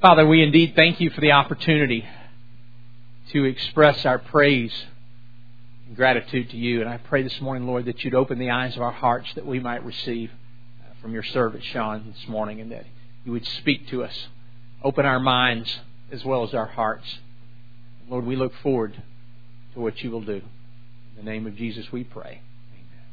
Father, we indeed thank you for the opportunity to express our praise and gratitude to you. And I pray this morning, Lord, that you'd open the eyes of our hearts that we might receive uh, from your servant Sean this morning and that you would speak to us. Open our minds as well as our hearts. Lord, we look forward to what you will do. In the name of Jesus we pray. Amen.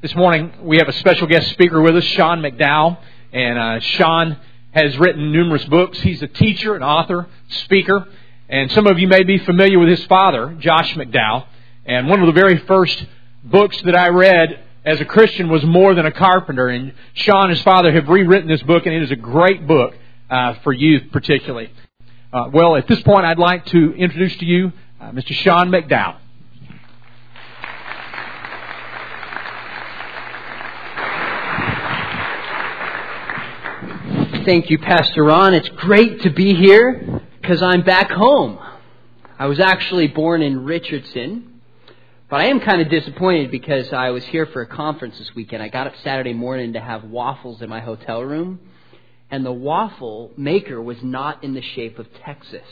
This morning we have a special guest speaker with us, Sean McDowell. And uh, Sean has written numerous books. He's a teacher, an author, speaker. And some of you may be familiar with his father, Josh McDowell. And one of the very first books that I read as a Christian was More Than a Carpenter. And Sean his father have rewritten this book, and it is a great book uh, for youth, particularly. Uh, well, at this point, I'd like to introduce to you uh, Mr. Sean McDowell. Thank you, Pastor Ron. It's great to be here because I'm back home. I was actually born in Richardson, but I am kind of disappointed because I was here for a conference this weekend. I got up Saturday morning to have waffles in my hotel room, and the waffle maker was not in the shape of Texas.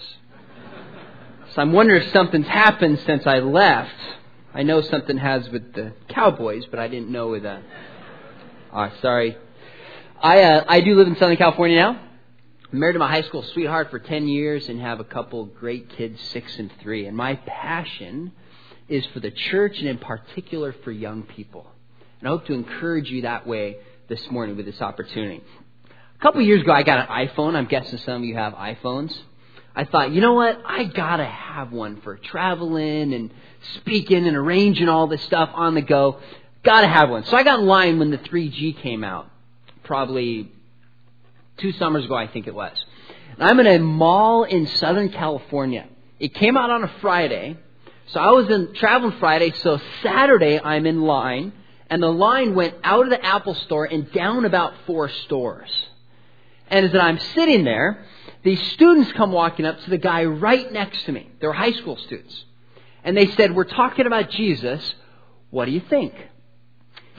So I'm wondering if something's happened since I left. I know something has with the Cowboys, but I didn't know with the. Oh, sorry, I uh, I do live in Southern California now. I'm married to my high school sweetheart for 10 years and have a couple great kids, six and three. And my passion is for the church and in particular for young people. And I hope to encourage you that way this morning with this opportunity. A couple years ago, I got an iPhone. I'm guessing some of you have iPhones. I thought, you know what? I gotta have one for traveling and speaking and arranging all this stuff on the go. Gotta have one. So I got in line when the 3G came out probably two summers ago, I think it was. And I'm in a mall in Southern California. It came out on a Friday. So I was in traveling Friday, so Saturday I'm in line, and the line went out of the Apple store and down about four stores. And as I'm sitting there, these students come walking up to the guy right next to me. They're high school students. And they said, We're talking about Jesus. What do you think?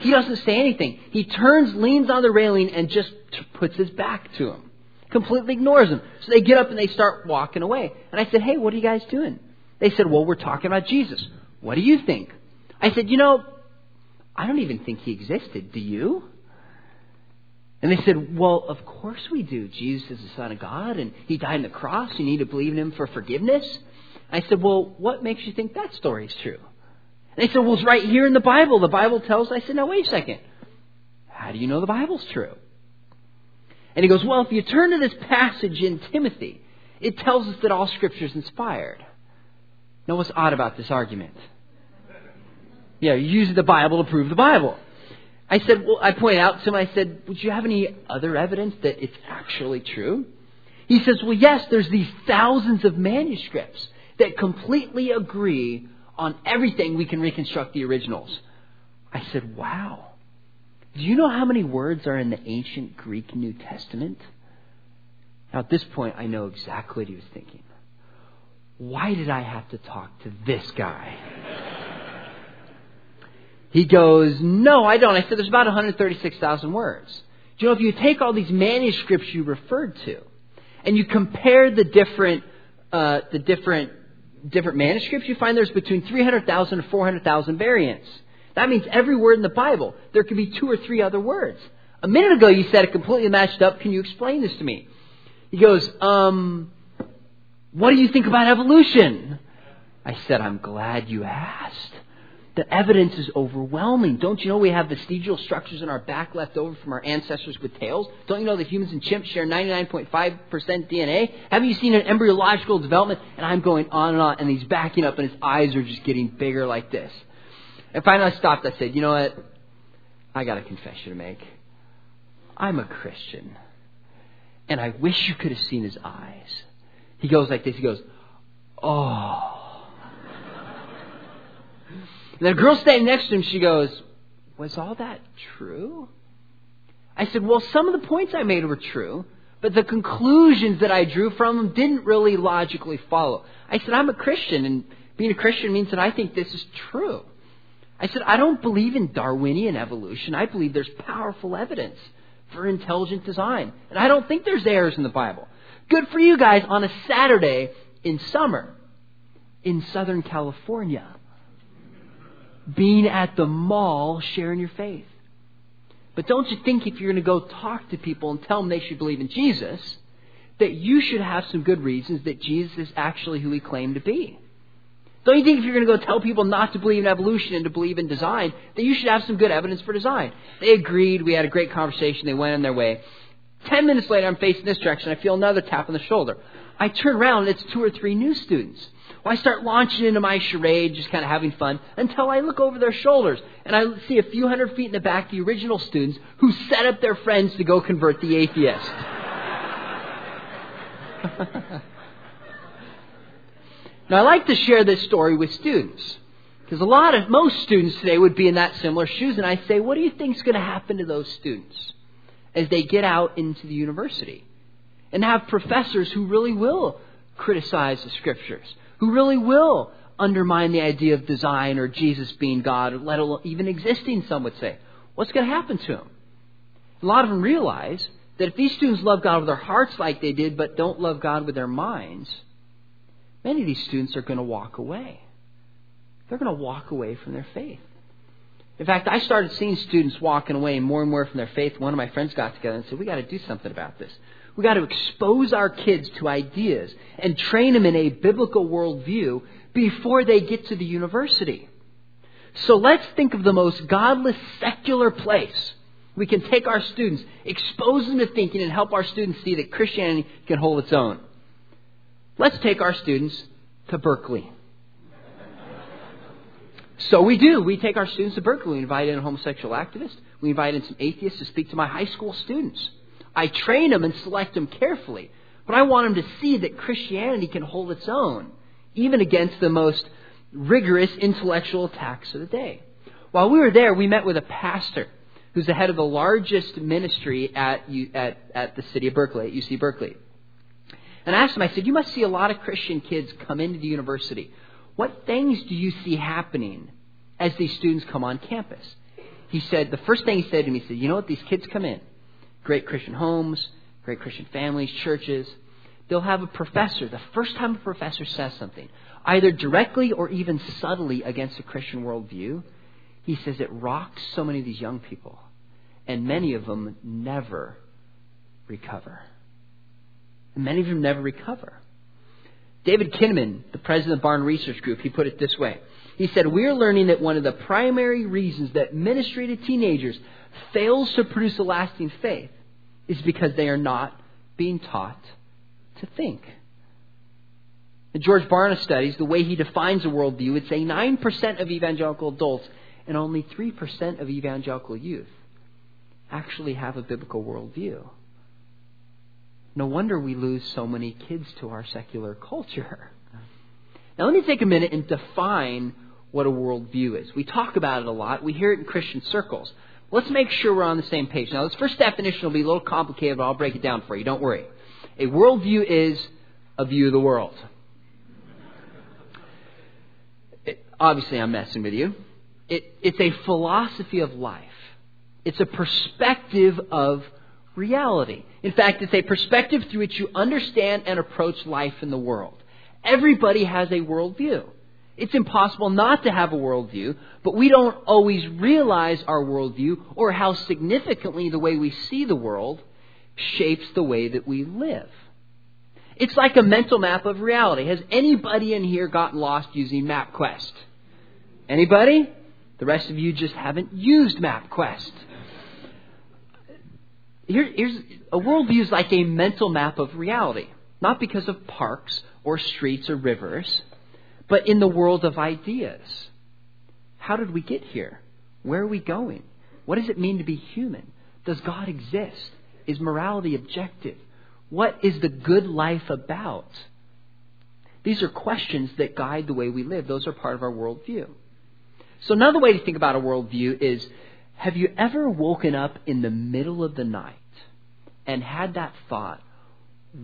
He doesn't say anything. He turns, leans on the railing, and just puts his back to him. Completely ignores him. So they get up and they start walking away. And I said, Hey, what are you guys doing? They said, Well, we're talking about Jesus. What do you think? I said, You know, I don't even think he existed. Do you? And they said, Well, of course we do. Jesus is the Son of God, and he died on the cross. You need to believe in him for forgiveness. I said, Well, what makes you think that story is true? They said, well, it's right here in the Bible. The Bible tells. I said, now wait a second. How do you know the Bible's true? And he goes, well, if you turn to this passage in Timothy, it tells us that all Scripture is inspired. Now, what's odd about this argument? Yeah, you're using the Bible to prove the Bible. I said, well, I pointed out to him, I said, would you have any other evidence that it's actually true? He says, well, yes, there's these thousands of manuscripts that completely agree on everything we can reconstruct the originals. I said, Wow. Do you know how many words are in the ancient Greek New Testament? Now, at this point, I know exactly what he was thinking. Why did I have to talk to this guy? he goes, No, I don't. I said, There's about 136,000 words. Do you know, if you take all these manuscripts you referred to, and you compare the different, uh, the different different manuscripts, you find there's between 300,000 and 400,000 variants. That means every word in the Bible, there could be two or three other words. A minute ago, you said it completely matched up. Can you explain this to me? He goes, um, what do you think about evolution? I said, I'm glad you asked. The evidence is overwhelming. Don't you know we have vestigial structures in our back left over from our ancestors with tails? Don't you know that humans and chimps share 99.5% DNA? Haven't you seen an embryological development? And I'm going on and on, and he's backing up, and his eyes are just getting bigger like this. And finally I stopped. I said, You know what? I got a confession to make. I'm a Christian. And I wish you could have seen his eyes. He goes like this. He goes, Oh. And the girl standing next to him, she goes, Was all that true? I said, Well, some of the points I made were true, but the conclusions that I drew from them didn't really logically follow. I said, I'm a Christian, and being a Christian means that I think this is true. I said, I don't believe in Darwinian evolution. I believe there's powerful evidence for intelligent design. And I don't think there's errors in the Bible. Good for you guys on a Saturday in summer in Southern California. Being at the mall, sharing your faith. But don't you think if you're going to go talk to people and tell them they should believe in Jesus, that you should have some good reasons that Jesus is actually who he claimed to be? Don't you think if you're going to go tell people not to believe in evolution and to believe in design, that you should have some good evidence for design? They agreed. We had a great conversation. They went on their way. Ten minutes later, I'm facing this direction. I feel another tap on the shoulder. I turn around and it's two or three new students. Well, I start launching into my charade, just kind of having fun, until I look over their shoulders and I see a few hundred feet in the back the original students who set up their friends to go convert the atheist. now, I like to share this story with students because a lot of most students today would be in that similar shoes, and I say, what do you think is going to happen to those students as they get out into the university and have professors who really will criticize the scriptures, who really will undermine the idea of design or Jesus being God, or let alone even existing, some would say. What's going to happen to them? A lot of them realize that if these students love God with their hearts like they did, but don't love God with their minds, many of these students are going to walk away. They're going to walk away from their faith. In fact, I started seeing students walking away more and more from their faith. One of my friends got together and said, We got to do something about this. We've got to expose our kids to ideas and train them in a biblical worldview before they get to the university. So let's think of the most godless secular place we can take our students, expose them to thinking, and help our students see that Christianity can hold its own. Let's take our students to Berkeley. So we do. We take our students to Berkeley. We invite in a homosexual activist. We invite in some atheists to speak to my high school students. I train them and select them carefully. But I want them to see that Christianity can hold its own, even against the most rigorous intellectual attacks of the day. While we were there, we met with a pastor who's the head of the largest ministry at, at, at the city of Berkeley, at UC Berkeley. And I asked him, I said, You must see a lot of Christian kids come into the university. What things do you see happening as these students come on campus? He said, The first thing he said to me, he said, You know what? These kids come in great Christian homes, great Christian families, churches. They'll have a professor. The first time a professor says something, either directly or even subtly against a Christian worldview, he says it rocks so many of these young people. And many of them never recover. And many of them never recover. David Kinnaman, the president of Barna Research Group, he put it this way. He said, We're learning that one of the primary reasons that ministry to teenagers fails to produce a lasting faith is because they are not being taught to think. The George Barna studies, the way he defines a worldview, it's say 9% of evangelical adults and only 3% of evangelical youth actually have a biblical worldview. No wonder we lose so many kids to our secular culture. Now, let me take a minute and define what a worldview is. We talk about it a lot, we hear it in Christian circles. Let's make sure we're on the same page. Now, this first definition will be a little complicated, but I'll break it down for you. Don't worry. A worldview is a view of the world. It, obviously, I'm messing with you. It, it's a philosophy of life, it's a perspective of reality. In fact, it's a perspective through which you understand and approach life in the world. Everybody has a worldview. It's impossible not to have a worldview, but we don't always realize our worldview or how significantly the way we see the world shapes the way that we live. It's like a mental map of reality. Has anybody in here gotten lost using MapQuest? Anybody? The rest of you just haven't used MapQuest. Here, here's a worldview is like a mental map of reality, not because of parks or streets or rivers but in the world of ideas. How did we get here? Where are we going? What does it mean to be human? Does God exist? Is morality objective? What is the good life about? These are questions that guide the way we live. Those are part of our worldview. So, another way to think about a worldview is have you ever woken up in the middle of the night and had that thought,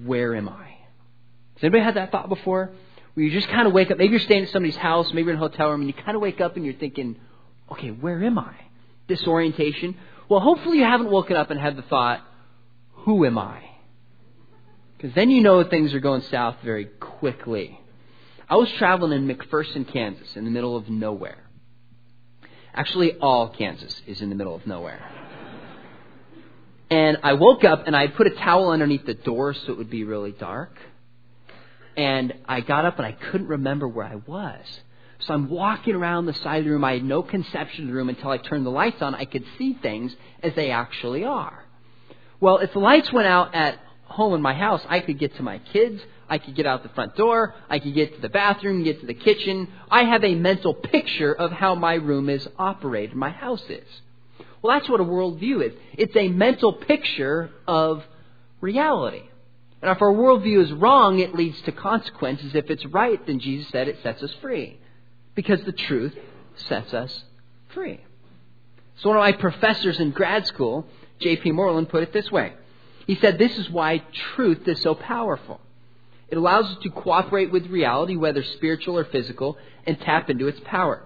where am I? Has anybody had that thought before? Where you just kind of wake up. Maybe you're staying at somebody's house, maybe in a hotel room, and you kind of wake up and you're thinking, okay, where am I? Disorientation. Well, hopefully you haven't woken up and had the thought, who am I? Because then you know things are going south very quickly. I was traveling in McPherson, Kansas, in the middle of nowhere. Actually, all Kansas is in the middle of nowhere. And I woke up and I put a towel underneath the door so it would be really dark. And I got up and I couldn't remember where I was. So I'm walking around the side of the room. I had no conception of the room until I turned the lights on. I could see things as they actually are. Well, if the lights went out at home in my house, I could get to my kids. I could get out the front door. I could get to the bathroom, get to the kitchen. I have a mental picture of how my room is operated, my house is. Well, that's what a worldview is. It's a mental picture of reality. And if our worldview is wrong, it leads to consequences. If it's right, then Jesus said it sets us free. Because the truth sets us free. So one of my professors in grad school, J.P. Moreland, put it this way. He said, This is why truth is so powerful. It allows us to cooperate with reality, whether spiritual or physical, and tap into its power.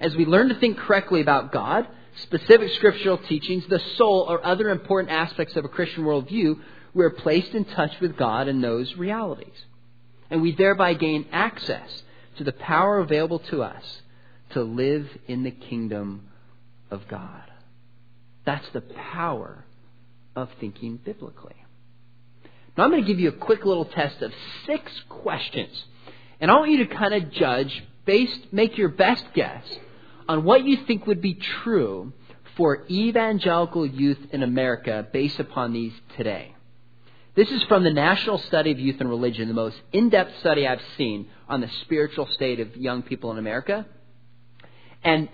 As we learn to think correctly about God, specific scriptural teachings, the soul, or other important aspects of a Christian worldview, we are placed in touch with God and those realities. And we thereby gain access to the power available to us to live in the kingdom of God. That's the power of thinking biblically. Now I'm going to give you a quick little test of six questions. And I want you to kind of judge, based, make your best guess on what you think would be true for evangelical youth in America based upon these today. This is from the National Study of Youth and Religion, the most in depth study I've seen on the spiritual state of young people in America. And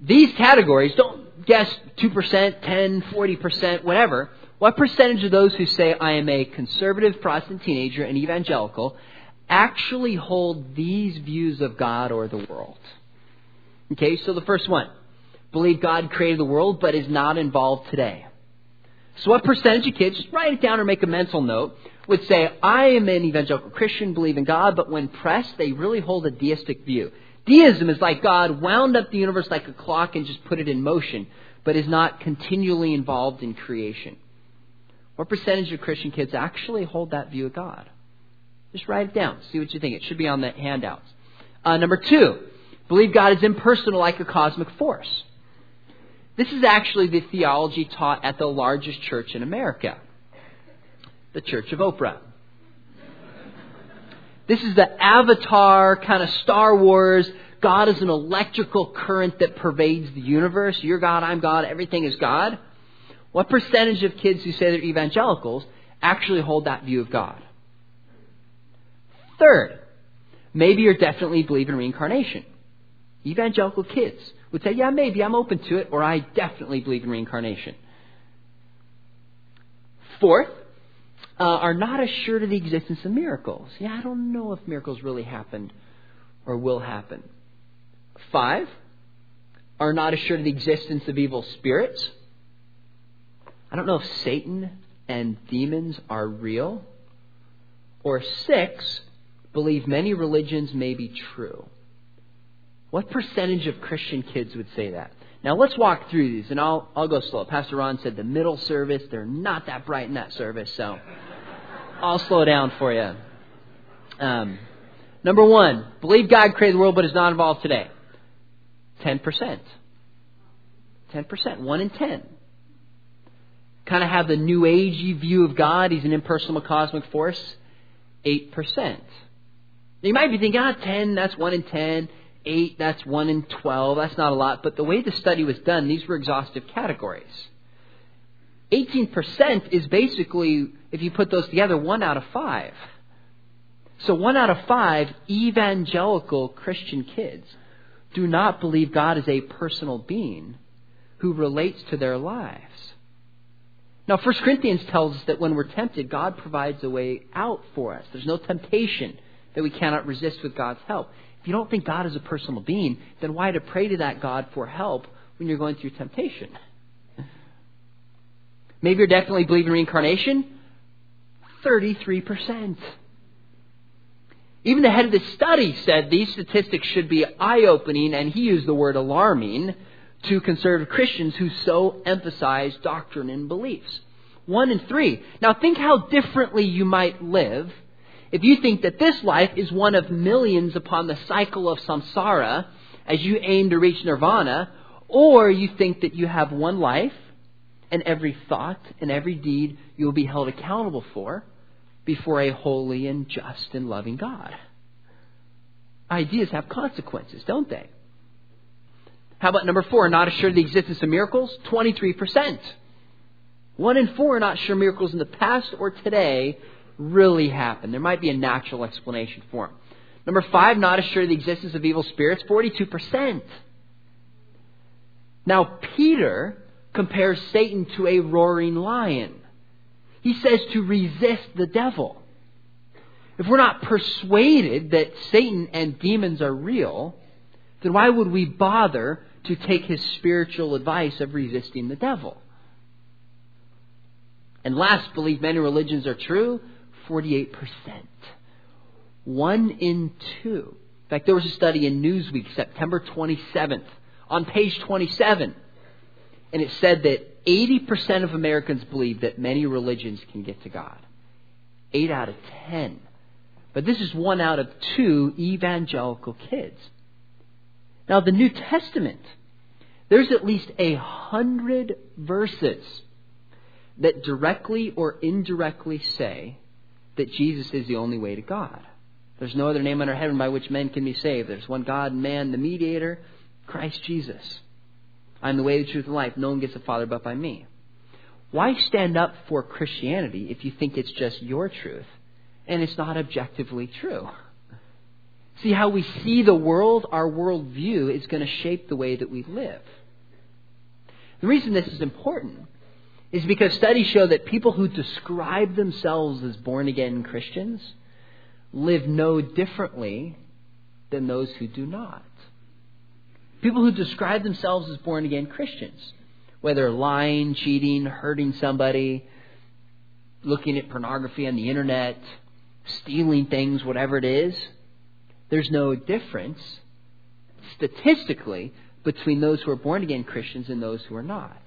these categories, don't guess 2%, 10, 40%, whatever. What percentage of those who say I am a conservative Protestant teenager and evangelical actually hold these views of God or the world? Okay, so the first one believe God created the world but is not involved today. So, what percentage of kids, just write it down or make a mental note, would say, I am an evangelical Christian, believe in God, but when pressed, they really hold a deistic view. Deism is like God wound up the universe like a clock and just put it in motion, but is not continually involved in creation. What percentage of Christian kids actually hold that view of God? Just write it down. See what you think. It should be on the handouts. Uh, number two, believe God is impersonal like a cosmic force. This is actually the theology taught at the largest church in America, the Church of Oprah. This is the avatar kind of Star Wars. God is an electrical current that pervades the universe. You're God, I'm God, everything is God. What percentage of kids who say they're evangelicals actually hold that view of God? Third, maybe you're definitely believe in reincarnation. Evangelical kids would say, yeah, maybe I'm open to it, or I definitely believe in reincarnation. Fourth, uh, are not assured of the existence of miracles. Yeah, I don't know if miracles really happened or will happen. Five, are not assured of the existence of evil spirits. I don't know if Satan and demons are real. Or six, believe many religions may be true. What percentage of Christian kids would say that? Now let's walk through these, and I'll I'll go slow. Pastor Ron said the middle service; they're not that bright in that service, so I'll slow down for you. Um, number one, believe God created the world but is not involved today. Ten percent. Ten percent. One in ten kind of have the new agey view of God. He's an impersonal cosmic force. 8%. You might be thinking, ah, 10, that's 1 in 10. 8, that's 1 in 12. That's not a lot. But the way the study was done, these were exhaustive categories. 18% is basically, if you put those together, 1 out of 5. So 1 out of 5 evangelical Christian kids do not believe God is a personal being who relates to their lives. Now, 1 Corinthians tells us that when we're tempted, God provides a way out for us. There's no temptation that we cannot resist with God's help. If you don't think God is a personal being, then why to pray to that God for help when you're going through temptation? Maybe you're definitely believing reincarnation. 33%. Even the head of the study said these statistics should be eye opening, and he used the word alarming to conservative Christians who so emphasize doctrine and beliefs. 1 in 3. Now think how differently you might live if you think that this life is one of millions upon the cycle of samsara as you aim to reach nirvana, or you think that you have one life and every thought and every deed you will be held accountable for before a holy and just and loving God. Ideas have consequences, don't they? How about number four, not assured of the existence of miracles? 23%. One in four are not sure miracles in the past or today really happened. There might be a natural explanation for them. Number five, not assured of the existence of evil spirits, 42%. Now, Peter compares Satan to a roaring lion. He says to resist the devil. If we're not persuaded that Satan and demons are real, then why would we bother to take his spiritual advice of resisting the devil? And last, believe many religions are true, 48%. One in two. In fact, there was a study in Newsweek, September 27th, on page 27, and it said that 80% of Americans believe that many religions can get to God. 8 out of 10. But this is one out of two evangelical kids. Now, the New Testament, there's at least a hundred verses that directly or indirectly say that Jesus is the only way to God. There's no other name under heaven by which men can be saved. There's one God, man, the mediator, Christ Jesus. I'm the way, the truth, and life. No one gets the Father but by me. Why stand up for Christianity if you think it's just your truth and it's not objectively true? See, how we see the world, our worldview, is going to shape the way that we live. The reason this is important is because studies show that people who describe themselves as born again Christians live no differently than those who do not. People who describe themselves as born again Christians, whether lying, cheating, hurting somebody, looking at pornography on the internet, stealing things, whatever it is, there's no difference statistically between those who are born again Christians and those who are not.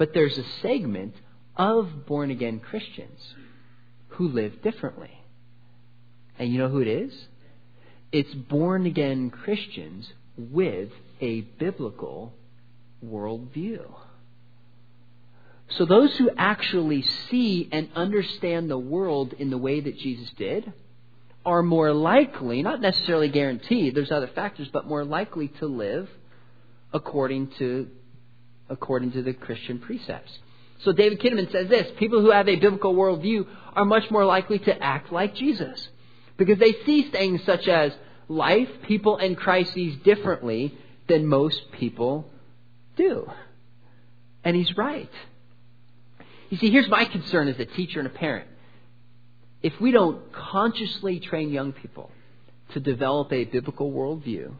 But there's a segment of born again Christians who live differently. And you know who it is? It's born again Christians with a biblical worldview. So those who actually see and understand the world in the way that Jesus did are more likely, not necessarily guaranteed, there's other factors, but more likely to live according to according to the Christian precepts. So David Kinnaman says this people who have a biblical worldview are much more likely to act like Jesus because they see things such as life, people, and crises differently than most people do. And he's right. You see, here's my concern as a teacher and a parent. If we don't consciously train young people to develop a biblical worldview,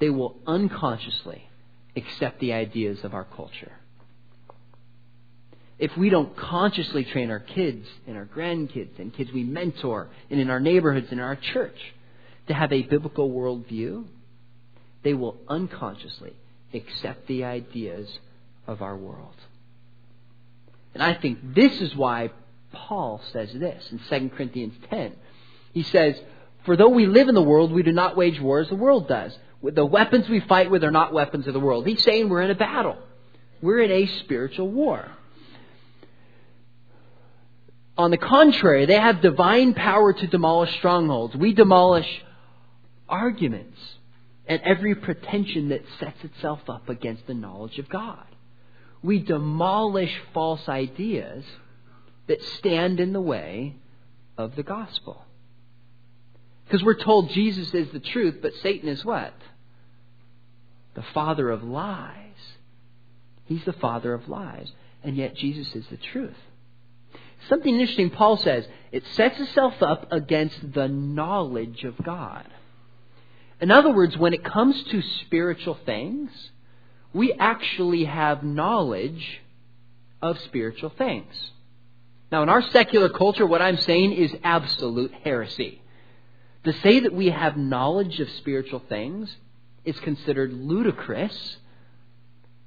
they will unconsciously accept the ideas of our culture. If we don't consciously train our kids and our grandkids and kids we mentor and in our neighborhoods and in our church to have a biblical worldview, they will unconsciously accept the ideas of our world. And I think this is why Paul says this in 2 Corinthians 10. He says, For though we live in the world, we do not wage war as the world does the weapons we fight with are not weapons of the world. He's saying we're in a battle. We're in a spiritual war. On the contrary, they have divine power to demolish strongholds. We demolish arguments and every pretension that sets itself up against the knowledge of God. We demolish false ideas that stand in the way of the gospel. Because we're told Jesus is the truth, but Satan is what? The father of lies. He's the father of lies. And yet Jesus is the truth. Something interesting Paul says it sets itself up against the knowledge of God. In other words, when it comes to spiritual things, we actually have knowledge of spiritual things. Now, in our secular culture, what I'm saying is absolute heresy. To say that we have knowledge of spiritual things is considered ludicrous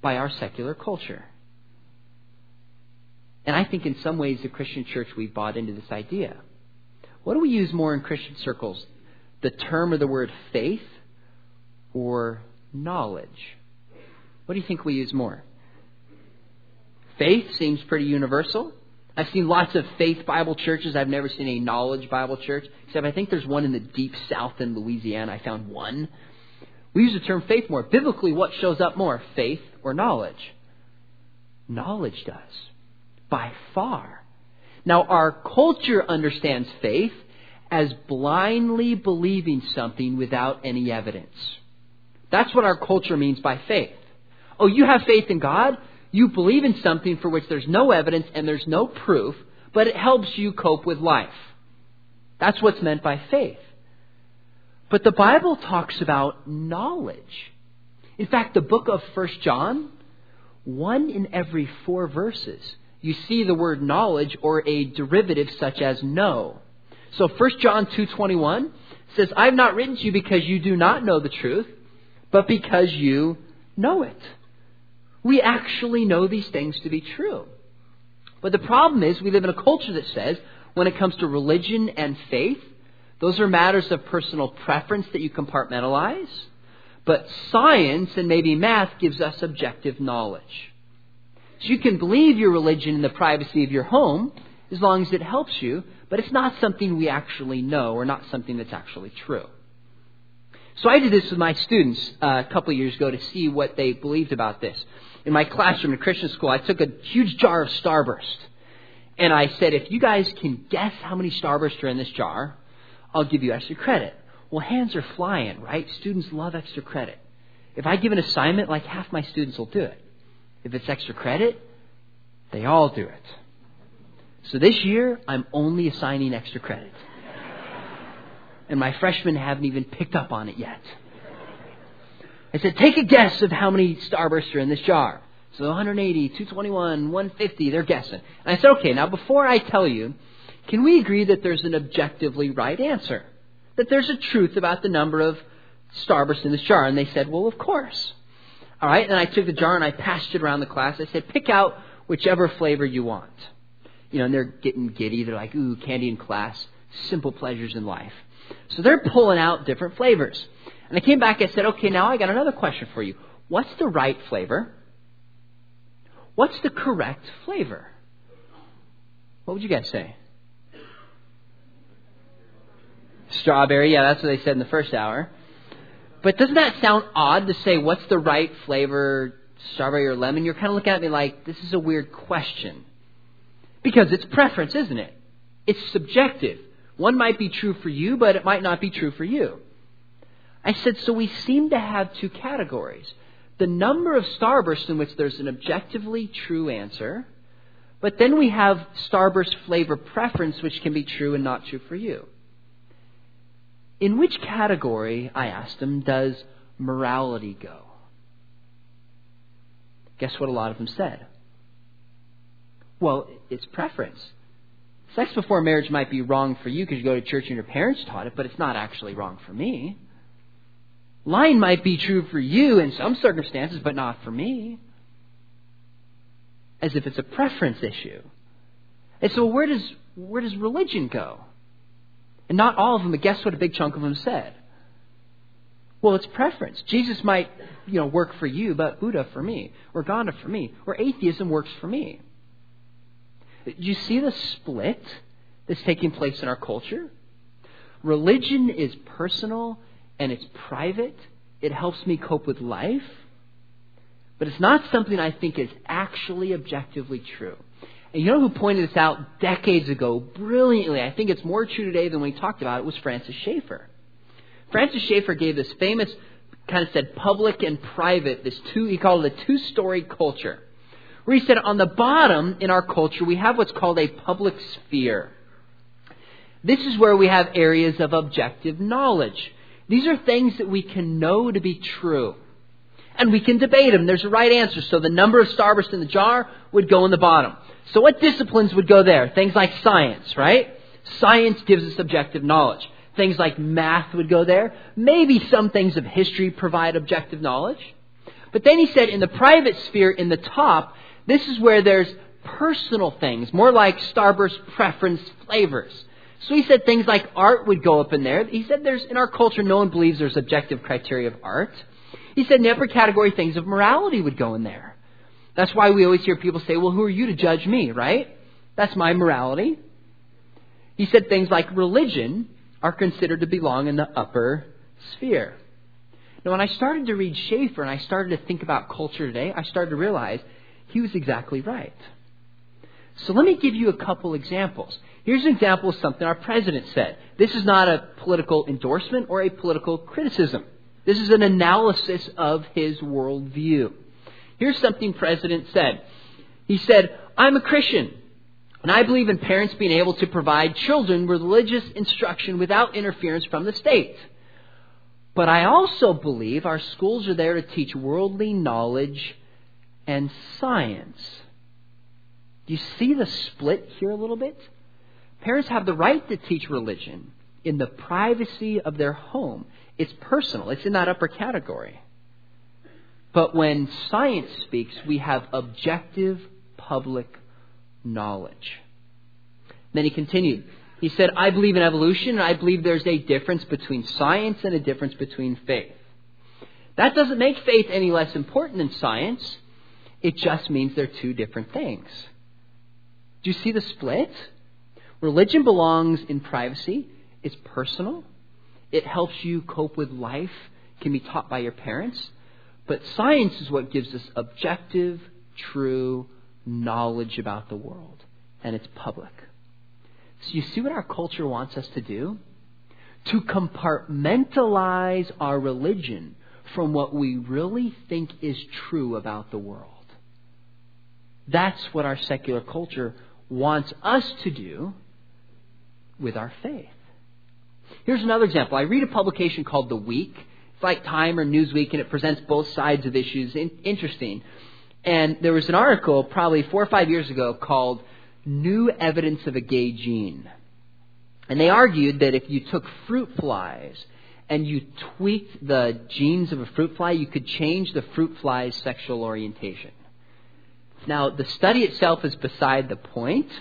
by our secular culture. And I think in some ways, the Christian church, we've bought into this idea. What do we use more in Christian circles? The term or the word faith or knowledge? What do you think we use more? Faith seems pretty universal. I've seen lots of faith Bible churches. I've never seen a knowledge Bible church, except I think there's one in the deep south in Louisiana. I found one. We use the term faith more. Biblically, what shows up more, faith or knowledge? Knowledge does, by far. Now, our culture understands faith as blindly believing something without any evidence. That's what our culture means by faith. Oh, you have faith in God? You believe in something for which there's no evidence and there's no proof, but it helps you cope with life. That's what's meant by faith. But the Bible talks about knowledge. In fact, the book of 1 John, one in every four verses, you see the word knowledge or a derivative such as know. So 1 John 2:21 says, "I have not written to you because you do not know the truth, but because you know it." We actually know these things to be true. But the problem is, we live in a culture that says, when it comes to religion and faith, those are matters of personal preference that you compartmentalize. But science and maybe math gives us objective knowledge. So you can believe your religion in the privacy of your home as long as it helps you, but it's not something we actually know or not something that's actually true. So I did this with my students uh, a couple years ago to see what they believed about this in my classroom in Christian school, I took a huge jar of Starburst. And I said, if you guys can guess how many Starburst are in this jar, I'll give you extra credit. Well, hands are flying, right? Students love extra credit. If I give an assignment, like half my students will do it. If it's extra credit, they all do it. So this year, I'm only assigning extra credit. And my freshmen haven't even picked up on it yet. I said, take a guess of how many starbursts are in this jar. So 180, 221, 150, they're guessing. And I said, okay, now before I tell you, can we agree that there's an objectively right answer? That there's a truth about the number of starbursts in this jar? And they said, well, of course. All right, and I took the jar and I passed it around the class. I said, pick out whichever flavor you want. You know, and they're getting giddy. They're like, ooh, candy in class, simple pleasures in life. So they're pulling out different flavors. And I came back and said, okay, now I got another question for you. What's the right flavor? What's the correct flavor? What would you guys say? Strawberry, yeah, that's what they said in the first hour. But doesn't that sound odd to say what's the right flavor, strawberry or lemon? You're kind of looking at me like, this is a weird question. Because it's preference, isn't it? It's subjective. One might be true for you, but it might not be true for you. I said, so we seem to have two categories. The number of starbursts in which there's an objectively true answer, but then we have starburst flavor preference, which can be true and not true for you. In which category, I asked them, does morality go? Guess what a lot of them said? Well, it's preference. Sex before marriage might be wrong for you because you go to church and your parents taught it, but it's not actually wrong for me. Lying might be true for you in some circumstances, but not for me. As if it's a preference issue. And so where does where does religion go? And not all of them, but guess what a big chunk of them said? Well, it's preference. Jesus might, you know, work for you, but Buddha for me, or Gandhi for me, or atheism works for me. Do you see the split that's taking place in our culture? Religion is personal and it's private. It helps me cope with life. But it's not something I think is actually objectively true. And you know who pointed this out decades ago brilliantly? I think it's more true today than when we talked about it was Francis Schaeffer. Francis Schaeffer gave this famous kind of said public and private, this two he called it a two story culture. Where he said on the bottom in our culture we have what's called a public sphere. This is where we have areas of objective knowledge. These are things that we can know to be true. And we can debate them. There's a right answer. So the number of starbursts in the jar would go in the bottom. So what disciplines would go there? Things like science, right? Science gives us objective knowledge. Things like math would go there. Maybe some things of history provide objective knowledge. But then he said in the private sphere in the top, this is where there's personal things, more like Starburst preference flavors. So he said things like art would go up in there. He said there's, in our culture, no one believes there's objective criteria of art. He said in upper category, things of morality would go in there. That's why we always hear people say, well, who are you to judge me, right? That's my morality. He said things like religion are considered to belong in the upper sphere. Now, when I started to read Schaeffer and I started to think about culture today, I started to realize he was exactly right. So let me give you a couple examples. Here's an example of something our president said. This is not a political endorsement or a political criticism. This is an analysis of his worldview. Here's something President said. He said, I'm a Christian, and I believe in parents being able to provide children religious instruction without interference from the state. But I also believe our schools are there to teach worldly knowledge and science. Do you see the split here a little bit? Parents have the right to teach religion in the privacy of their home. It's personal, it's in that upper category. But when science speaks, we have objective public knowledge. Then he continued. He said, I believe in evolution, and I believe there's a difference between science and a difference between faith. That doesn't make faith any less important than science. It just means they're two different things. Do you see the split? Religion belongs in privacy, it's personal, it helps you cope with life, can be taught by your parents. But science is what gives us objective, true knowledge about the world, and it's public. So you see what our culture wants us to do? To compartmentalize our religion from what we really think is true about the world. That's what our secular culture wants us to do with our faith. Here's another example. I read a publication called The Week it's like Time or Newsweek, and it presents both sides of issues. In, interesting. And there was an article probably four or five years ago called New Evidence of a Gay Gene. And they argued that if you took fruit flies and you tweaked the genes of a fruit fly, you could change the fruit fly's sexual orientation. Now, the study itself is beside the point,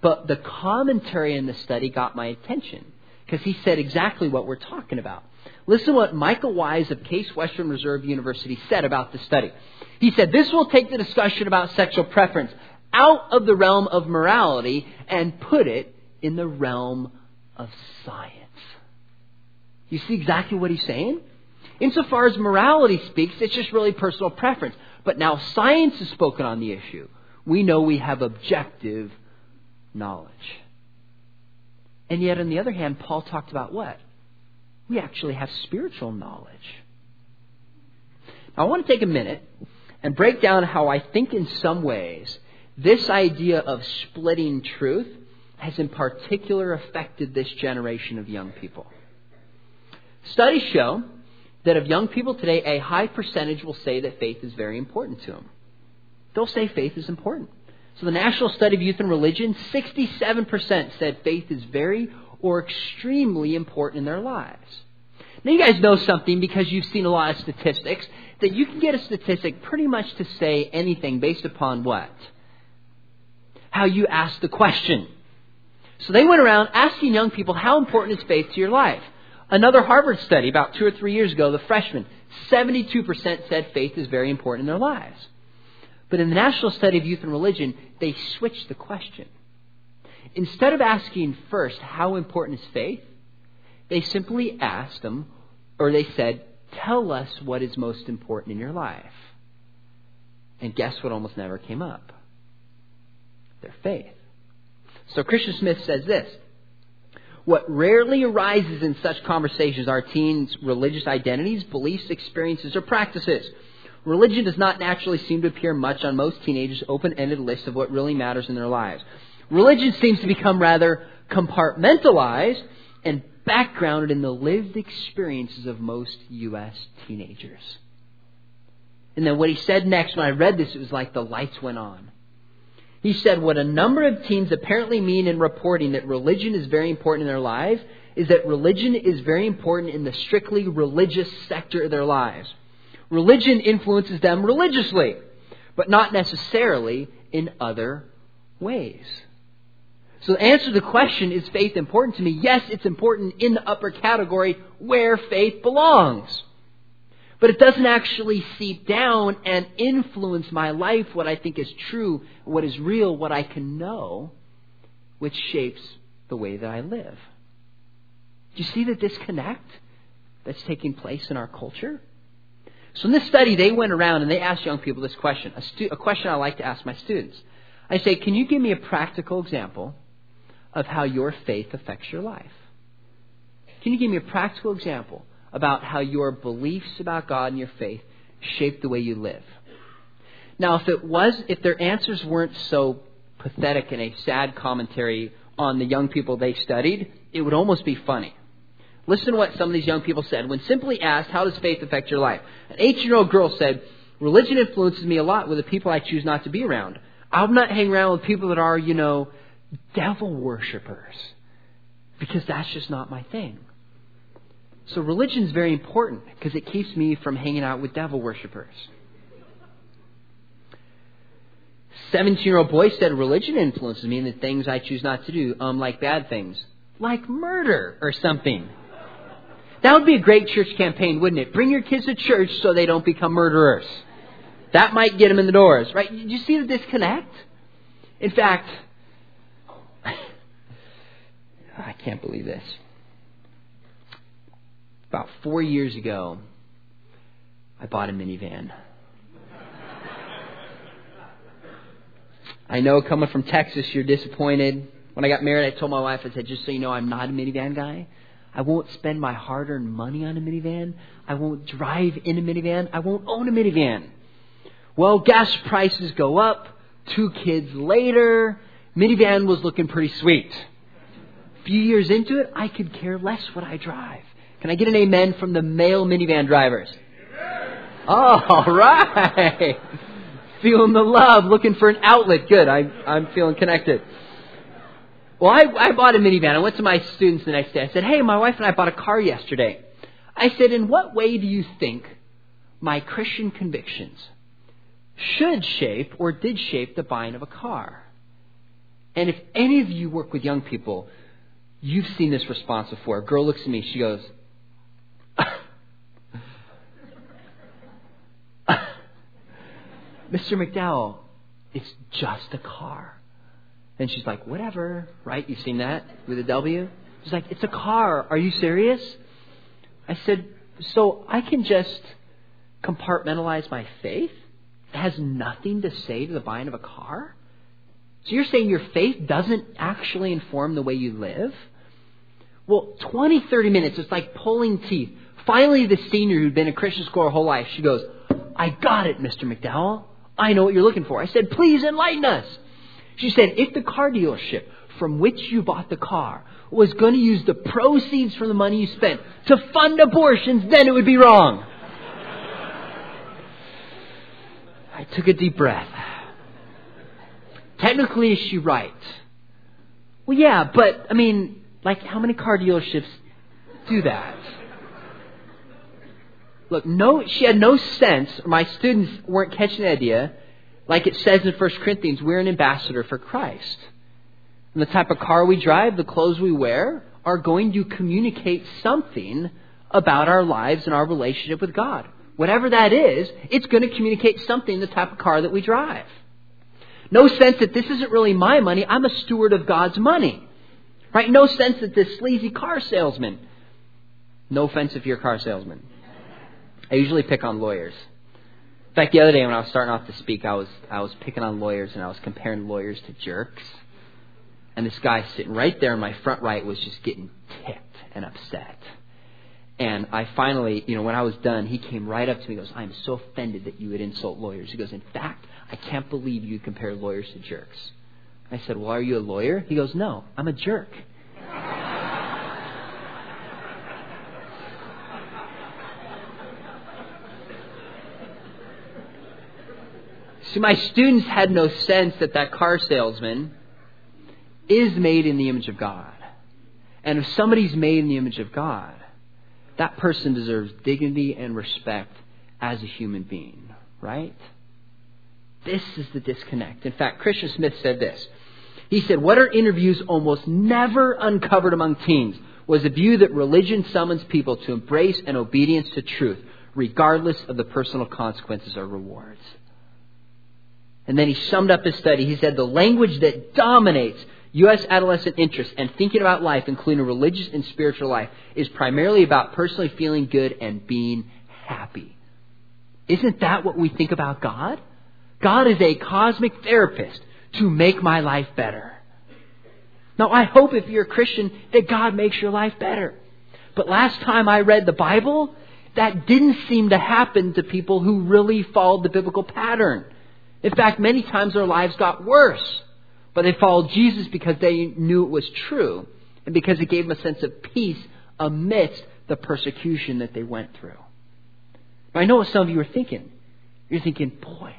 but the commentary in the study got my attention because he said exactly what we're talking about. Listen to what Michael Wise of Case Western Reserve University said about the study. He said, This will take the discussion about sexual preference out of the realm of morality and put it in the realm of science. You see exactly what he's saying? Insofar as morality speaks, it's just really personal preference. But now science has spoken on the issue. We know we have objective knowledge. And yet, on the other hand, Paul talked about what? We actually have spiritual knowledge. Now, I want to take a minute and break down how I think, in some ways, this idea of splitting truth has in particular affected this generation of young people. Studies show that of young people today, a high percentage will say that faith is very important to them. They'll say faith is important. So, the National Study of Youth and Religion, 67% said faith is very or extremely important in their lives. Now, you guys know something because you've seen a lot of statistics that you can get a statistic pretty much to say anything based upon what? How you ask the question. So they went around asking young people, how important is faith to your life? Another Harvard study about two or three years ago, the freshmen, 72% said faith is very important in their lives. But in the National Study of Youth and Religion, they switched the question. Instead of asking first, how important is faith? They simply asked them, or they said, tell us what is most important in your life. And guess what almost never came up? Their faith. So Christian Smith says this What rarely arises in such conversations are teens' religious identities, beliefs, experiences, or practices. Religion does not naturally seem to appear much on most teenagers' open ended list of what really matters in their lives. Religion seems to become rather compartmentalized and backgrounded in the lived experiences of most U.S. teenagers. And then what he said next, when I read this, it was like the lights went on. He said, What a number of teens apparently mean in reporting that religion is very important in their lives is that religion is very important in the strictly religious sector of their lives. Religion influences them religiously, but not necessarily in other ways. So the answer to the question, is faith important to me? Yes, it's important in the upper category where faith belongs. But it doesn't actually seep down and influence my life, what I think is true, what is real, what I can know, which shapes the way that I live. Do you see the disconnect that's taking place in our culture? So in this study, they went around and they asked young people this question, a, stu- a question I like to ask my students. I say, can you give me a practical example of how your faith affects your life? Can you give me a practical example about how your beliefs about God and your faith shape the way you live? Now, if it was, if their answers weren't so pathetic and a sad commentary on the young people they studied, it would almost be funny. Listen to what some of these young people said when simply asked, How does faith affect your life? An 18 year old girl said, Religion influences me a lot with the people I choose not to be around. I'm not hanging around with people that are, you know, devil worshippers because that's just not my thing. So religion is very important because it keeps me from hanging out with devil worshippers. 17 year old boy said religion influences me in the things I choose not to do, um, like bad things, like murder or something. That would be a great church campaign, wouldn't it? Bring your kids to church so they don't become murderers. That might get them in the doors, right? Did you see the disconnect? In fact, I can't believe this. About four years ago, I bought a minivan. I know coming from Texas, you're disappointed. When I got married, I told my wife, I said, just so you know, I'm not a minivan guy. I won't spend my hard earned money on a minivan. I won't drive in a minivan. I won't own a minivan. Well, gas prices go up. Two kids later, minivan was looking pretty sweet. Few years into it, I could care less what I drive. Can I get an amen from the male minivan drivers? Amen. all right. Feeling the love, looking for an outlet. Good. I, I'm feeling connected. Well, I, I bought a minivan. I went to my students the next day. I said, Hey, my wife and I bought a car yesterday. I said, In what way do you think my Christian convictions should shape or did shape the buying of a car? And if any of you work with young people, you've seen this response before. A girl looks at me, she goes, Mr. McDowell, it's just a car. And she's like, whatever, right? You've seen that with a W? She's like, it's a car. Are you serious? I said, so I can just compartmentalize my faith? It has nothing to say to the buying of a car? So you're saying your faith doesn't actually inform the way you live? Well, 20, 30 minutes, it's like pulling teeth. Finally, the senior who'd been a Christian school her whole life, she goes, I got it, Mr. McDowell. I know what you're looking for. I said, please enlighten us. She said, if the car dealership from which you bought the car was going to use the proceeds from the money you spent to fund abortions, then it would be wrong. I took a deep breath. Technically, is she right? Well, yeah, but, I mean, like, how many car dealerships do that? Look, no, she had no sense, my students weren't catching the idea, like it says in 1 Corinthians, we're an ambassador for Christ. And the type of car we drive, the clothes we wear, are going to communicate something about our lives and our relationship with God. Whatever that is, it's going to communicate something the type of car that we drive. No sense that this isn't really my money, I'm a steward of God's money. Right? No sense that this sleazy car salesman, no offense if you're a car salesman, I usually pick on lawyers. In fact, the other day when I was starting off to speak, I was I was picking on lawyers and I was comparing lawyers to jerks. And this guy sitting right there in my front right was just getting ticked and upset. And I finally, you know, when I was done, he came right up to me and goes, I'm so offended that you would insult lawyers. He goes, In fact, I can't believe you compare lawyers to jerks. I said, Well, are you a lawyer? He goes, No, I'm a jerk. See, my students had no sense that that car salesman is made in the image of God. And if somebody's made in the image of God, that person deserves dignity and respect as a human being, right? This is the disconnect. In fact, Christian Smith said this. He said, What our interviews almost never uncovered among teens was the view that religion summons people to embrace an obedience to truth, regardless of the personal consequences or rewards. And then he summed up his study. He said, The language that dominates U.S. adolescent interest and thinking about life, including religious and spiritual life, is primarily about personally feeling good and being happy. Isn't that what we think about God? God is a cosmic therapist to make my life better. Now, I hope if you're a Christian that God makes your life better. But last time I read the Bible, that didn't seem to happen to people who really followed the biblical pattern. In fact, many times their lives got worse. But they followed Jesus because they knew it was true and because it gave them a sense of peace amidst the persecution that they went through. Now, I know what some of you are thinking. You're thinking, boy,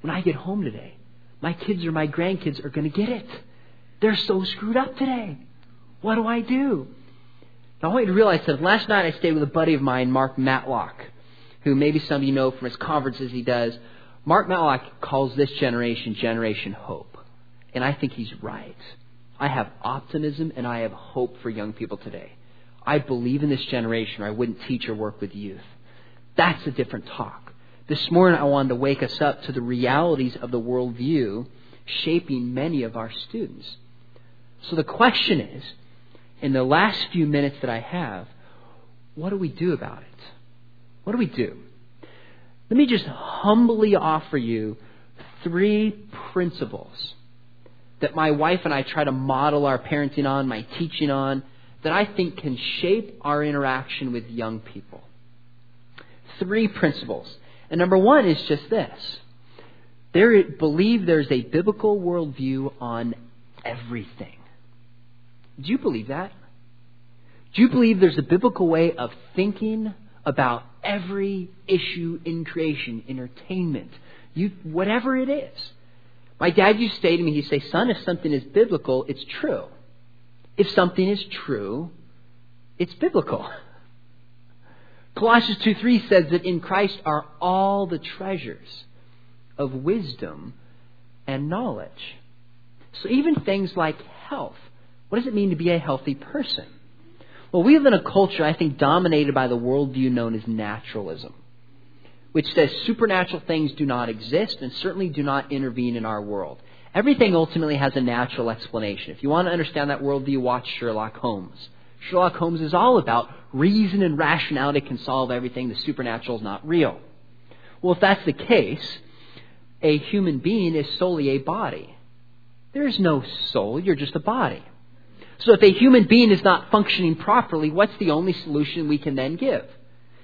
when I get home today, my kids or my grandkids are going to get it. They're so screwed up today. What do I do? Now, I want you to realize that last night I stayed with a buddy of mine, Mark Matlock, who maybe some of you know from his conferences he does. Mark Matlock calls this generation Generation Hope. And I think he's right. I have optimism and I have hope for young people today. I believe in this generation or I wouldn't teach or work with youth. That's a different talk. This morning I wanted to wake us up to the realities of the worldview shaping many of our students. So the question is, in the last few minutes that I have, what do we do about it? What do we do? Let me just humbly offer you three principles that my wife and I try to model our parenting on, my teaching on, that I think can shape our interaction with young people. Three principles. And number one is just this. They believe there's a biblical worldview on everything. Do you believe that? Do you believe there's a biblical way of thinking about every issue in creation, entertainment, you, whatever it is? My dad used to say to me, he'd say, son, if something is biblical, it's true. If something is true, it's biblical. Colossians 2 3 says that in Christ are all the treasures of wisdom and knowledge. So even things like health. What does it mean to be a healthy person? Well, we live in a culture, I think, dominated by the worldview known as naturalism which says supernatural things do not exist and certainly do not intervene in our world. Everything ultimately has a natural explanation. If you want to understand that worldview, watch Sherlock Holmes. Sherlock Holmes is all about reason and rationality can solve everything. The supernatural is not real. Well, if that's the case, a human being is solely a body. There is no soul, you're just a body. So if a human being is not functioning properly, what's the only solution we can then give?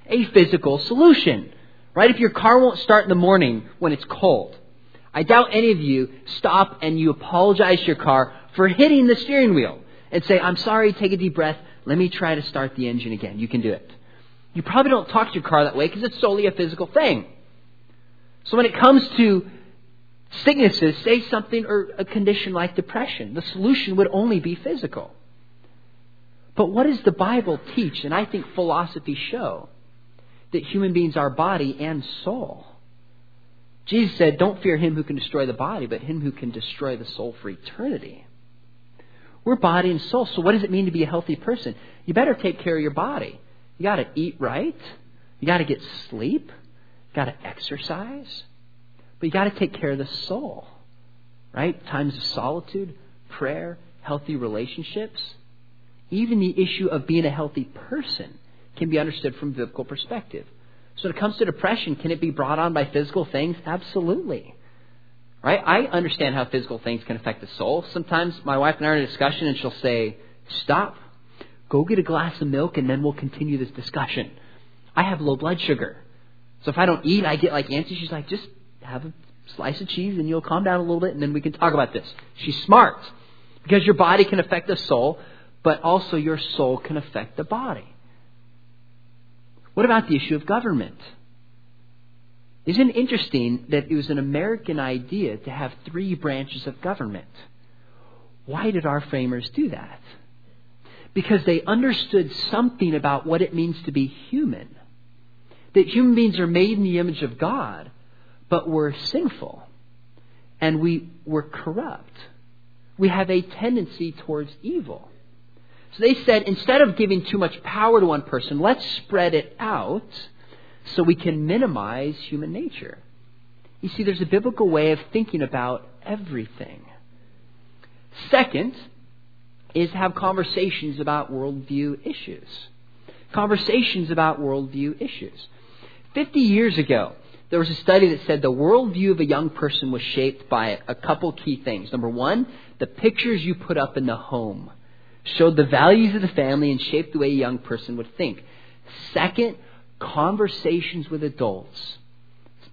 A physical solution. Right? If your car won't start in the morning when it's cold, I doubt any of you stop and you apologize to your car for hitting the steering wheel and say, I'm sorry, take a deep breath, let me try to start the engine again. You can do it. You probably don't talk to your car that way because it's solely a physical thing. So when it comes to sicknesses, say something or a condition like depression, the solution would only be physical. But what does the Bible teach, and I think philosophy show? that human beings are body and soul. Jesus said, Don't fear him who can destroy the body, but him who can destroy the soul for eternity. We're body and soul. So, what does it mean to be a healthy person? You better take care of your body. You got to eat right. You got to get sleep. You got to exercise. But you got to take care of the soul, right? Times of solitude, prayer, healthy relationships. Even the issue of being a healthy person can be understood from biblical perspective. So when it comes to depression, can it be brought on by physical things? Absolutely. Right? I understand how physical things can affect the soul. Sometimes my wife and I are in a discussion and she'll say, Stop. Go get a glass of milk and then we'll continue this discussion. I have low blood sugar. So if I don't eat, I get like antsy. She's like, just have a slice of cheese and you'll calm down a little bit and then we can talk about this. She's smart. Because your body can affect the soul, but also your soul can affect the body. What about the issue of government? Isn't it interesting that it was an American idea to have three branches of government? Why did our framers do that? Because they understood something about what it means to be human. That human beings are made in the image of God, but we're sinful. and we were corrupt. We have a tendency towards evil. So they said instead of giving too much power to one person, let's spread it out so we can minimize human nature. You see, there's a biblical way of thinking about everything. Second is have conversations about worldview issues. Conversations about worldview issues. Fifty years ago, there was a study that said the worldview of a young person was shaped by a couple key things. Number one, the pictures you put up in the home showed the values of the family and shaped the way a young person would think. Second, conversations with adults,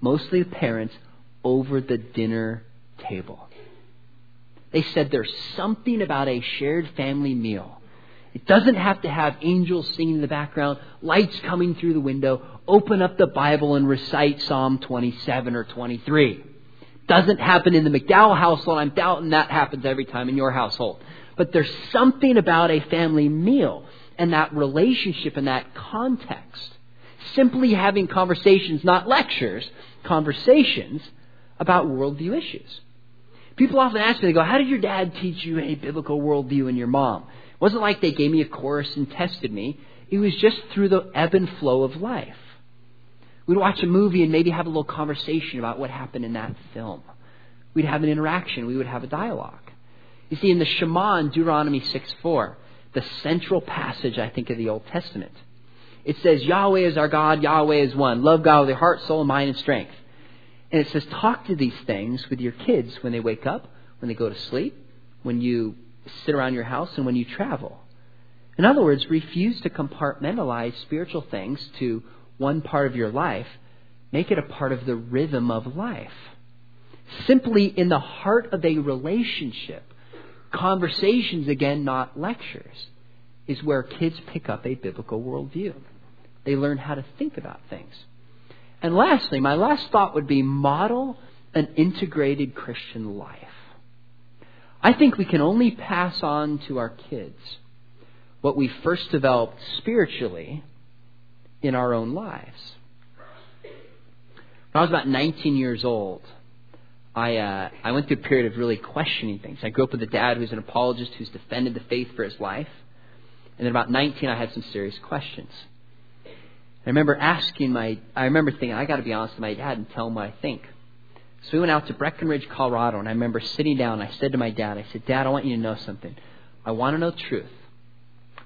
mostly parents, over the dinner table. They said there's something about a shared family meal. It doesn't have to have angels singing in the background, lights coming through the window, open up the Bible and recite Psalm 27 or 23. Doesn't happen in the McDowell household. I'm doubting that happens every time in your household. But there's something about a family meal and that relationship and that context. Simply having conversations, not lectures, conversations about worldview issues. People often ask me, they go, How did your dad teach you a biblical worldview and your mom? It wasn't like they gave me a course and tested me. It was just through the ebb and flow of life. We'd watch a movie and maybe have a little conversation about what happened in that film. We'd have an interaction. We would have a dialogue. You see, in the Shema in Deuteronomy 6 4, the central passage, I think, of the Old Testament, it says, Yahweh is our God, Yahweh is one. Love God with your heart, soul, mind, and strength. And it says, talk to these things with your kids when they wake up, when they go to sleep, when you sit around your house, and when you travel. In other words, refuse to compartmentalize spiritual things to one part of your life. Make it a part of the rhythm of life. Simply in the heart of a relationship, conversations, again, not lectures, is where kids pick up a biblical worldview. They learn how to think about things. And lastly, my last thought would be model an integrated Christian life. I think we can only pass on to our kids what we first developed spiritually in our own lives. When I was about 19 years old, I, uh, I went through a period of really questioning things. I grew up with a dad who's an apologist who's defended the faith for his life. And then about 19, I had some serious questions. I remember asking my, I remember thinking, I got to be honest with my dad and tell him what I think. So we went out to Breckenridge, Colorado, and I remember sitting down. I said to my dad, I said, Dad, I want you to know something. I want to know truth,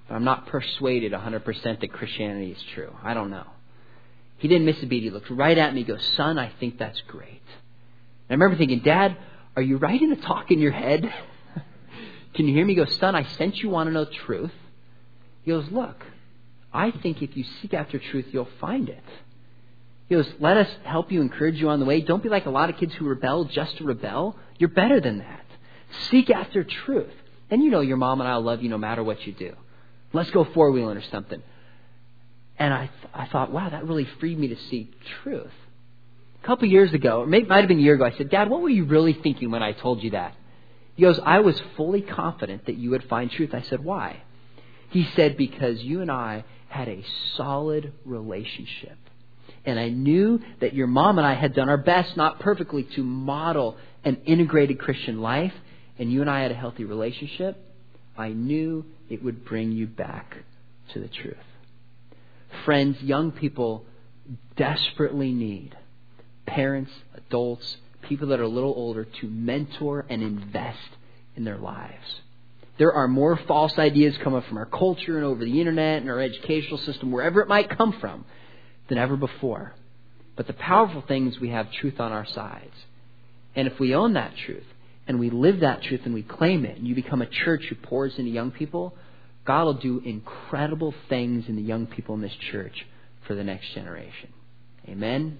but I'm not persuaded 100% that Christianity is true. I don't know. He didn't miss a beat. He looked right at me. He goes, Son, I think that's great. And I remember thinking, Dad, are you writing a talk in your head? Can you hear me? He goes, Son, I sense you want to know truth. He goes, Look, I think if you seek after truth, you'll find it. He goes, Let us help you, encourage you on the way. Don't be like a lot of kids who rebel just to rebel. You're better than that. Seek after truth. And you know your mom and I will love you no matter what you do. Let's go four wheeling or something. And I, th- I thought, wow, that really freed me to see truth. A couple years ago, or it might have been a year ago, I said, Dad, what were you really thinking when I told you that? He goes, I was fully confident that you would find truth. I said, why? He said, because you and I had a solid relationship. And I knew that your mom and I had done our best, not perfectly, to model an integrated Christian life. And you and I had a healthy relationship. I knew it would bring you back to the truth. Friends, young people desperately need parents, adults, people that are a little older to mentor and invest in their lives. There are more false ideas coming from our culture and over the internet and our educational system, wherever it might come from, than ever before. But the powerful thing is we have truth on our sides. And if we own that truth and we live that truth and we claim it, and you become a church who pours into young people, God will do incredible things in the young people in this church for the next generation. Amen.